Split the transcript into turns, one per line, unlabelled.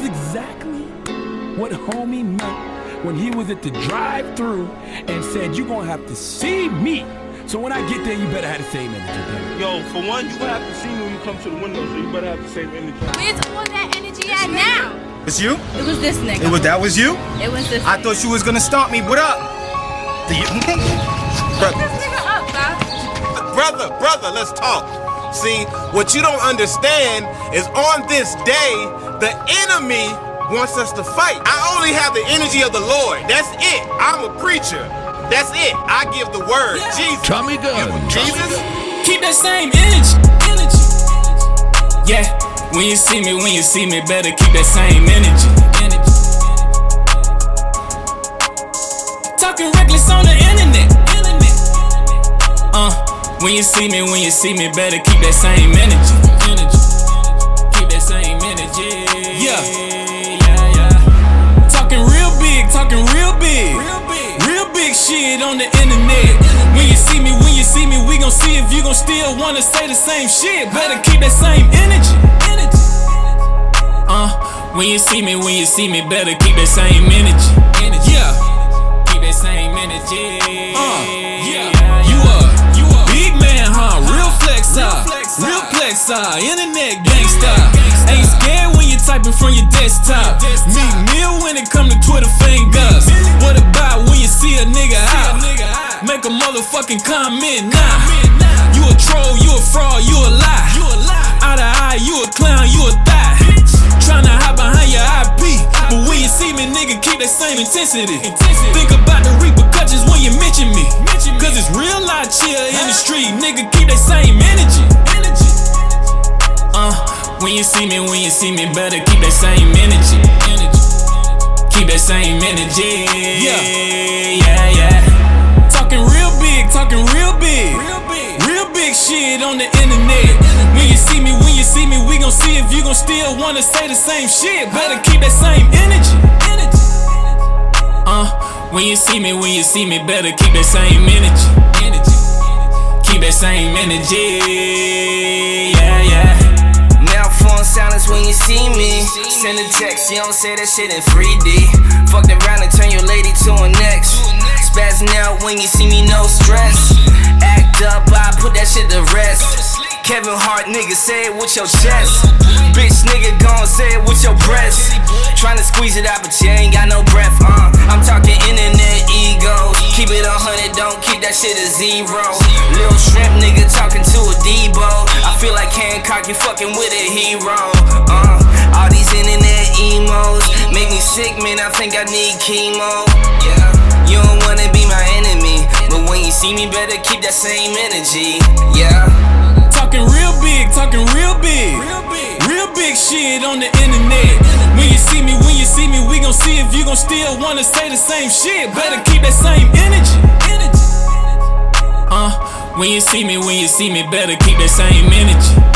is exactly what homie meant when he was at the drive-through and said, You're gonna have to see me." So when I get there, you better have the same energy.
Yo, for one, you gonna have to see me when you come to the window, so you better have the same energy.
Where's all that energy at now?
It's you?
It was this nigga.
It was that was you?
It was this.
I
nigga.
thought you was gonna stomp me. What up? Do you, brother,
This nigga up, dog.
brother, brother, let's talk. See, what you don't understand is on this day, the enemy wants us to fight. I only have the energy of the Lord. That's it. I'm a preacher. That's it. I give the word. Jesus.
Tommy Gun.
Jesus.
Keep that same energy. Energy. Yeah. When you see me, when you see me, better keep that same energy. Energy. Talking reckless on the internet. Internet. Uh. When you see me, when you see me, better keep that same energy. Energy. Yeah. Yeah, yeah. Talking real big, talking real big. Real big. Real big shit on the internet. When you see me, when you see me, we gon' see if you gon' still wanna say the same shit. Better keep that same energy. Energy. Uh, when you see me, when you see me, better keep that same energy. Energy. Yeah. Keep that same energy. Uh, yeah. You a, you a big man, huh? Real flex? Real flex, huh? Internet gangsta. Typing from your desktop. Meet meal when it come to Twitter fingers. What about when you see a nigga out? Make a motherfucking comment now. You a troll, you a fraud, you a lie. Out of eye, you a clown, you a thot. Tryna hide behind your IP. But when you see me, nigga, keep that same intensity. Think about the repercussions when you mention me. See me, when you see me, better keep that same energy. Keep that same energy. Yeah, yeah, yeah. Talking real big, talking real big. Real big shit on the internet. When you see me, when you see me, we gon' see if you gon' still wanna say the same shit. Better keep that same energy. Uh, when you see me, when you see me, better keep that same energy. Keep that same energy. Yeah, yeah.
Send a text, you don't say that shit in 3D. Fucked around and turn your lady to an ex. Spazzing out when you see me, no stress. Act up, I put that shit to rest. Kevin Hart, nigga, say it with your chest. Bitch, nigga, gon' say it with your breast. Tryna squeeze it out, but you ain't got no breath. Uh, I'm talking internet egos. Keep it a hundred, don't keep that shit at zero. Lil shrimp, nigga, talking to a Debo. I feel like Hancock, you fucking with a hero. Sick, man. I think I need chemo. Yeah, you don't wanna be my enemy, but when you see me, better keep that same energy. Yeah.
Talking real big, talking real big. Real big shit on the internet. When you see me, when you see me, we gon' see if you gon' still wanna say the same shit. Better keep that same energy. Uh, when you see me, when you see me, better keep that same energy.